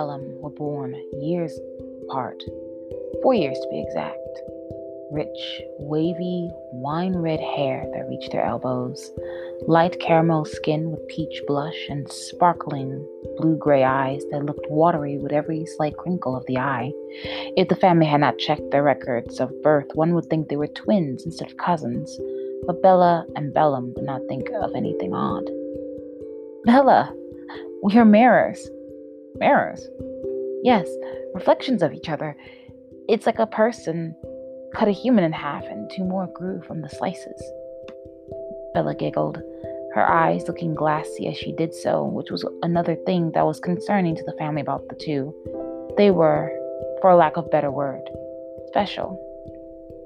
Bellum were born years apart, four years to be exact. Rich, wavy, wine red hair that reached their elbows, light caramel skin with peach blush, and sparkling blue gray eyes that looked watery with every slight crinkle of the eye. If the family had not checked their records of birth, one would think they were twins instead of cousins, but Bella and Bellum did not think of anything odd. Bella, we are mirrors. Mirrors? Yes, reflections of each other. It's like a person cut a human in half and two more grew from the slices. Bella giggled, her eyes looking glassy as she did so, which was another thing that was concerning to the family about the two. They were, for lack of better word, special.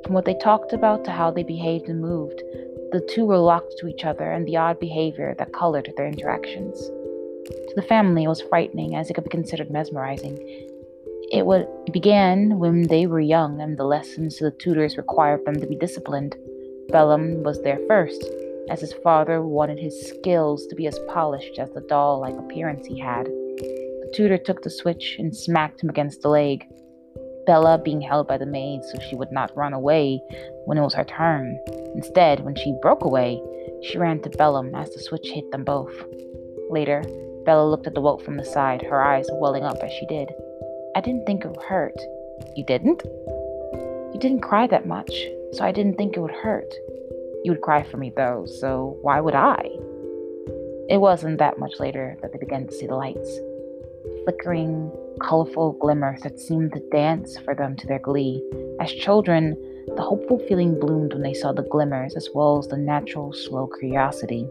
From what they talked about to how they behaved and moved, the two were locked to each other and the odd behavior that colored their interactions. To the family, it was frightening as it could be considered mesmerizing. It, began when they were young and the lessons the tutors required them to be disciplined. Bellum was there first, as his father wanted his skills to be as polished as the doll like appearance he had. The tutor took the switch and smacked him against the leg. Bella being held by the maid so she would not run away when it was her turn. Instead, when she broke away, she ran to Bellum as the switch hit them both. Later, Bella looked at the boat from the side, her eyes welling up as she did. I didn't think it would hurt. You didn't? You didn't cry that much, so I didn't think it would hurt. You would cry for me, though, so why would I? It wasn't that much later that they began to see the lights. Flickering, colorful glimmers that seemed to dance for them to their glee. As children, the hopeful feeling bloomed when they saw the glimmers as well as the natural, slow curiosity.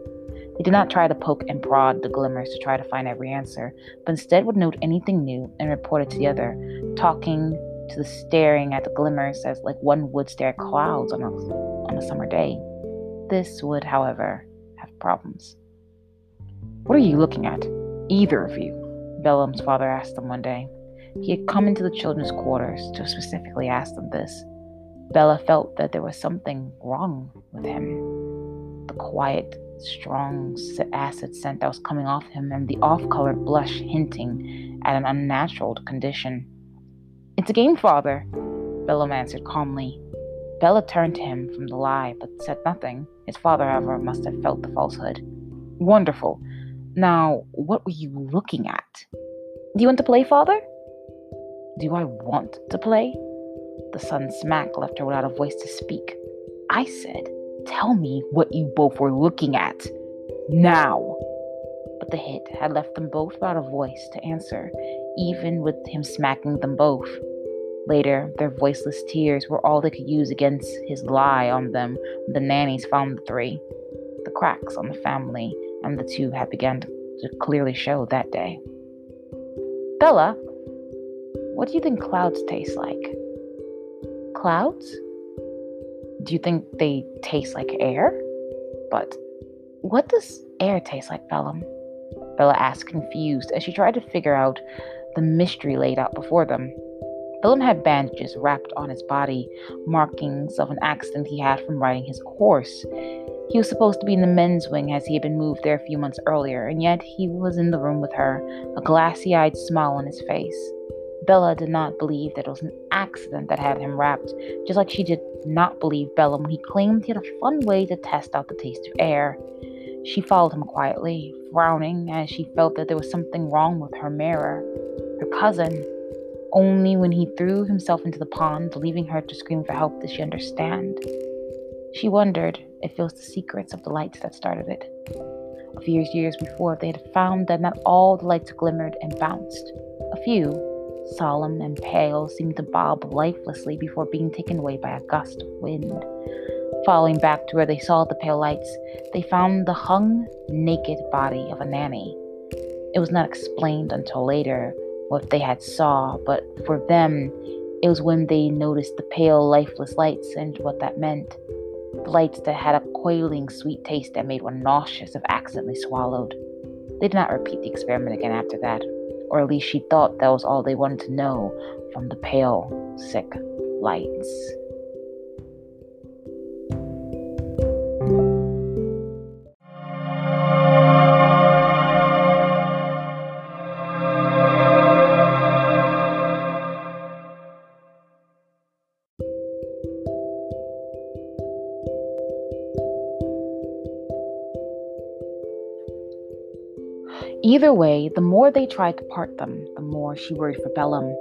They did not try to poke and prod the glimmers to try to find every answer, but instead would note anything new and report it to the other, talking to the staring at the glimmers as like one would stare at clouds on a, on a summer day. This would, however, have problems. What are you looking at? Either of you? Bellum's father asked them one day. He had come into the children's quarters to specifically ask them this. Bella felt that there was something wrong with him. The quiet, strong acid scent that was coming off him and the off colored blush hinting at an unnatural condition. It's a game, father, Bellum answered calmly. Bella turned to him from the lie, but said nothing. His father, however, must have felt the falsehood. Wonderful. Now, what were you looking at? Do you want to play, father? Do I want to play? The son smack left her without a voice to speak. I said, Tell me what you both were looking at. Now. But the hit had left them both without a voice to answer, even with him smacking them both. Later, their voiceless tears were all they could use against his lie on them when the nannies found the three. The cracks on the family and the two had begun to, to clearly show that day. Bella, what do you think clouds taste like? Clouds? Do you think they taste like air? But what does air taste like, Bellum? Bella asked, confused, as she tried to figure out the mystery laid out before them. Bellum had bandages wrapped on his body, markings of an accident he had from riding his horse. He was supposed to be in the men's wing as he had been moved there a few months earlier, and yet he was in the room with her, a glassy eyed smile on his face. Bella did not believe that it was an accident that had him wrapped, just like she did not believe Bella when he claimed he had a fun way to test out the taste of air. She followed him quietly, frowning as she felt that there was something wrong with her mirror. Her cousin, only when he threw himself into the pond, leaving her to scream for help, did she understand. She wondered if it was the secrets of the lights that started it. A few years before, they had found that not all the lights glimmered and bounced. A few, solemn and pale, seemed to bob lifelessly before being taken away by a gust of wind. Following back to where they saw the pale lights, they found the hung, naked body of a nanny. It was not explained until later what they had saw, but for them, it was when they noticed the pale, lifeless lights and what that meant. The lights that had a quailing sweet taste that made one nauseous if accidentally swallowed. They did not repeat the experiment again after that, or at least she thought that was all they wanted to know from the pale, sick lights. Either way, the more they tried to part them, the more she worried for Bellum.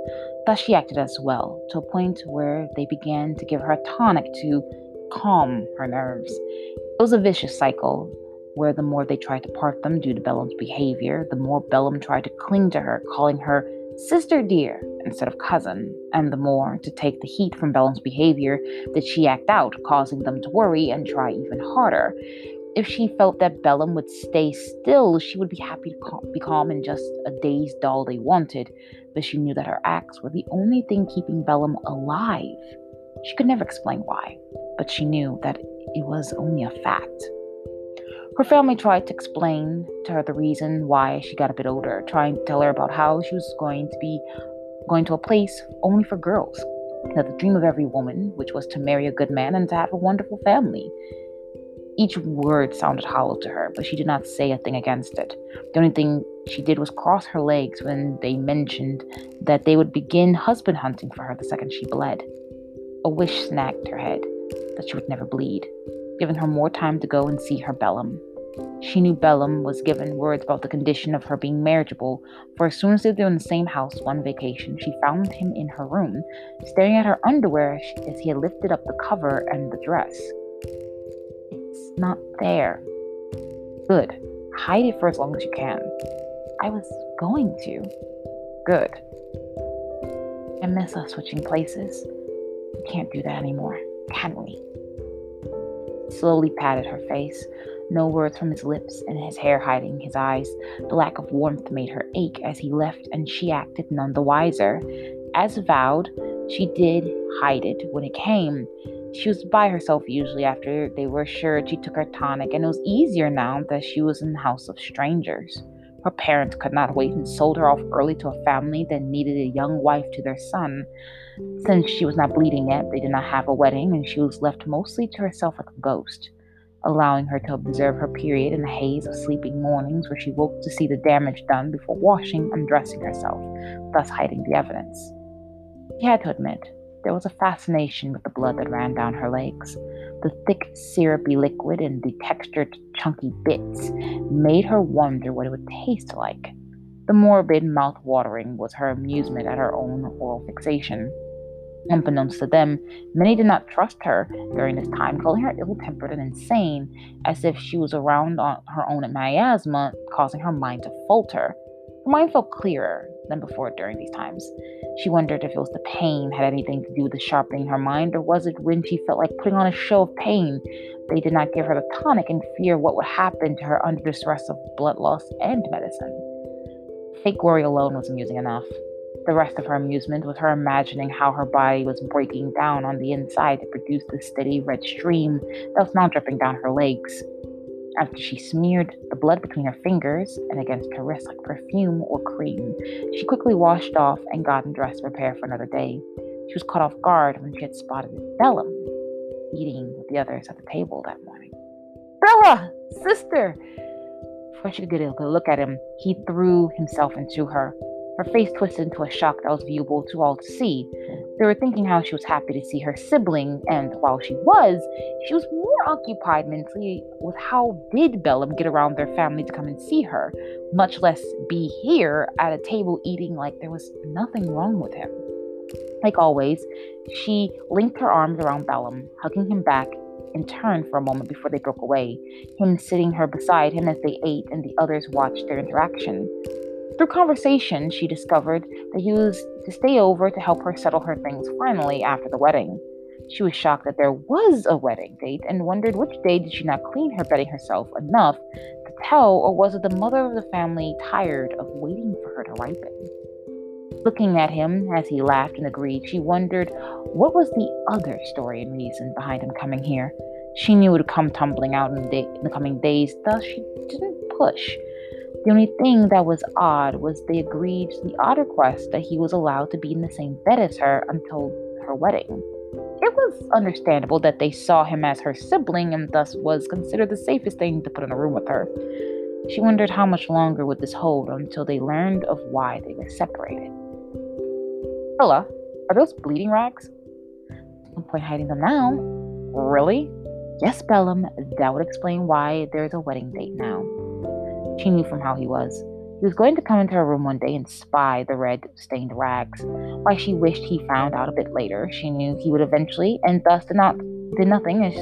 Thus, she acted as well, to a point where they began to give her a tonic to calm her nerves. It was a vicious cycle, where the more they tried to part them due to Bellum's behavior, the more Bellum tried to cling to her, calling her sister dear instead of cousin, and the more to take the heat from Bellum's behavior did she act out, causing them to worry and try even harder. If she felt that Bellum would stay still, she would be happy to be calm and just a dazed doll they wanted, but she knew that her acts were the only thing keeping Bellum alive. She could never explain why, but she knew that it was only a fact. Her family tried to explain to her the reason why she got a bit older, trying to tell her about how she was going to be going to a place only for girls. That the dream of every woman, which was to marry a good man and to have a wonderful family. Each word sounded hollow to her, but she did not say a thing against it. The only thing she did was cross her legs when they mentioned that they would begin husband hunting for her the second she bled. A wish snagged her head that she would never bleed, giving her more time to go and see her Bellum. She knew Bellum was given words about the condition of her being marriageable, for as soon as they were in the same house one vacation, she found him in her room, staring at her underwear as he had lifted up the cover and the dress not there. Good. Hide it for as long as you can. I was going to. Good. I miss us switching places. We can't do that anymore, can we? Slowly patted her face, no words from his lips and his hair hiding his eyes. The lack of warmth made her ache as he left, and she acted none the wiser. As vowed, she did hide it when it came. She was by herself usually after they were sure she took her tonic, and it was easier now that she was in the house of strangers. Her parents could not wait and sold her off early to a family that needed a young wife to their son. Since she was not bleeding yet, they did not have a wedding, and she was left mostly to herself like a ghost, allowing her to observe her period in the haze of sleeping mornings where she woke to see the damage done before washing and dressing herself, thus hiding the evidence. He had to admit, there was a fascination with the blood that ran down her legs. The thick, syrupy liquid and the textured, chunky bits made her wonder what it would taste like. The morbid mouth watering was her amusement at her own oral fixation. Unbeknownst to them, many did not trust her during this time, calling her ill tempered and insane, as if she was around on her own miasma, causing her mind to falter. Her mind felt clearer, than before during these times. She wondered if it was the pain had anything to do with the sharpening her mind, or was it when she felt like putting on a show of pain? They did not give her the tonic in fear what would happen to her under the stress of blood loss and medicine. Fake worry alone was amusing enough. The rest of her amusement was her imagining how her body was breaking down on the inside to produce the steady red stream that was now dripping down her legs. After she smeared the blood between her fingers and against her wrists like perfume or cream, she quickly washed off and got dressed to prepare for another day. She was caught off guard when she had spotted Bellum eating with the others at the table that morning. Bella! Sister! Before she could get a good look at him, he threw himself into her. Her face twisted into a shock that was viewable to all to see. They were thinking how she was happy to see her sibling, and while she was, she was more occupied mentally with how did Bellum get around their family to come and see her, much less be here at a table eating like there was nothing wrong with him. Like always, she linked her arms around Bellum, hugging him back in turn for a moment before they broke away, him sitting her beside him as they ate and the others watched their interaction. Through conversation, she discovered that he was to stay over to help her settle her things finally after the wedding. She was shocked that there was a wedding date and wondered which day did she not clean her bedding herself enough to tell, or was it the mother of the family tired of waiting for her to ripen? Looking at him as he laughed and agreed, she wondered what was the other story and reason behind him coming here. She knew it would come tumbling out in the, day, in the coming days, thus she didn't push. The only thing that was odd was they agreed to the odd request that he was allowed to be in the same bed as her until her wedding. It was understandable that they saw him as her sibling and thus was considered the safest thing to put in a room with her. She wondered how much longer would this hold until they learned of why they were separated. Ella, are those bleeding rags? No point hiding them now. Really? Yes, Bellum, that would explain why there's a wedding date now. She knew from how he was. He was going to come into her room one day and spy the red stained rags. Why she wished he found out a bit later. She knew he would eventually, and thus did not did nothing as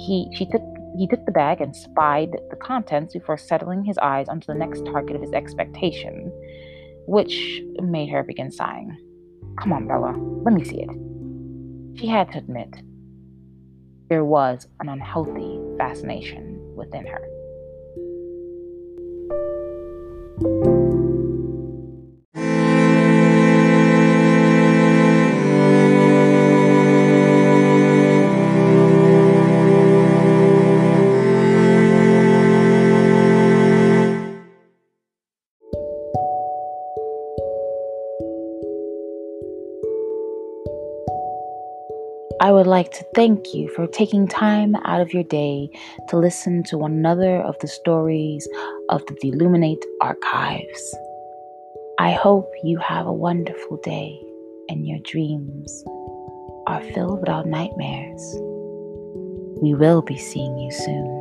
he she took he took the bag and spied the contents before settling his eyes onto the next target of his expectation, which made her begin sighing. Come on, Bella, let me see it. She had to admit there was an unhealthy fascination within her. Would like to thank you for taking time out of your day to listen to one another of the stories of the Deluminate archives. I hope you have a wonderful day and your dreams are filled with without nightmares. We will be seeing you soon.